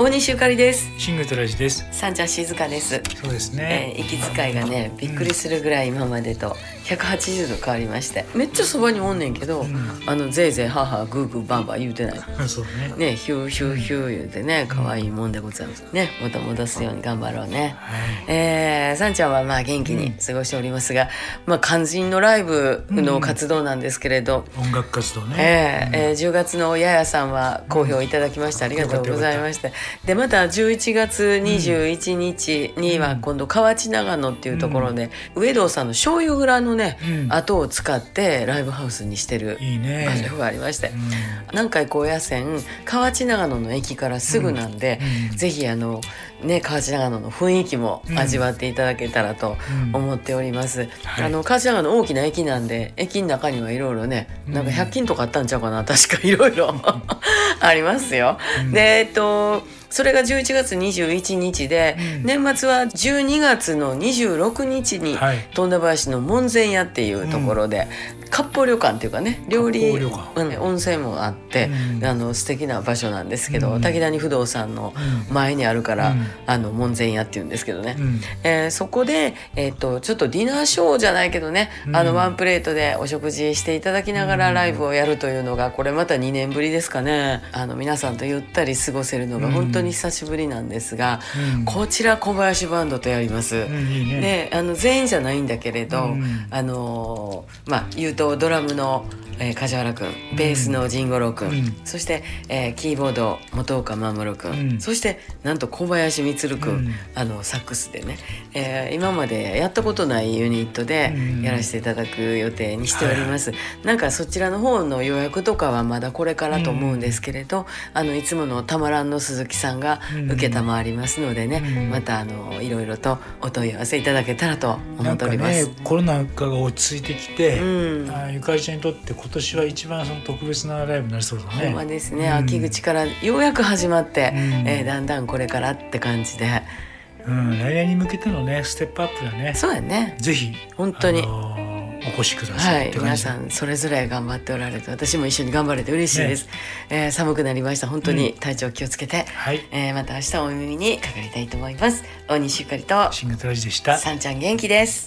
大西ゆかりですシングルトラジです。さんちゃん静かです、そうですえね。ー、息遣いがねびっくりするぐらい今までと180度変わりまして。めっちゃそばにおんねんけど、うん。あのぜいぜいははグーグーバンバン言うてない。そうね。ねヒューヒューヒュー言うてね可愛いもんでございますね。また戻すように頑張ろうね。はい。えー、さんちゃんはまあ元気に過ごしておりますが、まあ肝心のライブの活動なんですけれど、音楽活動ね。えええー10月のややさんは好評いただきましてありがとうございまして。でまた11月21日には今度河内長野っていうところで、上堂さんの醤油蔵のね、うん。跡を使ってライブハウスにしてるいいね。場所がありまして、うん。南海高野線河内長野の駅からすぐなんで、うん。ぜひあのね河内長野の雰囲気も味わっていただけたらとうん。思っております、はい。あの河内長野大きな駅なんで駅の中にはいろいろねなんか100均とかあったんちゃうかな。確かいろいろありますよ、うん。でえっとそれが11月21日で、うん。年末は12月の26日に、はい。富田林の門前屋っていうところで、割烹旅館っていうかね料理温泉もあって、うん。あの素敵な場所なんですけど、うん。滝谷不動産のうん。前にあるから、うん。あの門前屋っていうんですけどね、うん。えーそこで、えー、とちょっとディナーショーじゃないけどね、うん。あのワンプレートでお食事していただきながらライブをやるというのがこれまた2年ぶりですかね。あの皆さんとゆったり過ごせるのが本当に久しぶりなんですが、うんこちら小林バンドとやります。うんね。であの全員じゃないんだけれど、うんあのーまあ言うとドラムの、えー梶原くんベースの陣五郎くん、うん。そして、えーキーボード本岡守くん、うん。そしてなんと小林充くん、うん。あのサックスでね、えー今までやったことないユニットでうん。やらせていただく予定にしております、なんかそちらの方の予約とかはまだこれからと思うんですけれど、あのいつものたまらんの鈴木さんがうん。受けたまわりますのでね、うん。またあのいろいろとお問い合わせいただけたらと思っております。ねコロナ禍が落ち着いてきて、うん。あゆかりちゃんにとって今年は一番その特別なライブになりそうだね。ほんまですね、うん。秋口からようやく始まって、うん。えーだんだんこれからって感じで。うん、来年に向けてのねステップアップだね。そうやね。ぜひ本当に。あのーお越しくださはい。い、皆。さんそれぞれ頑張っておられて私も一緒に頑張れて嬉しいです、えー寒くなりました。本当に体調気をつけて、はい。えーまた明日お耳にかかりたいと思います。大西ゆかりと。シングルトラジでした。さんちゃん元気です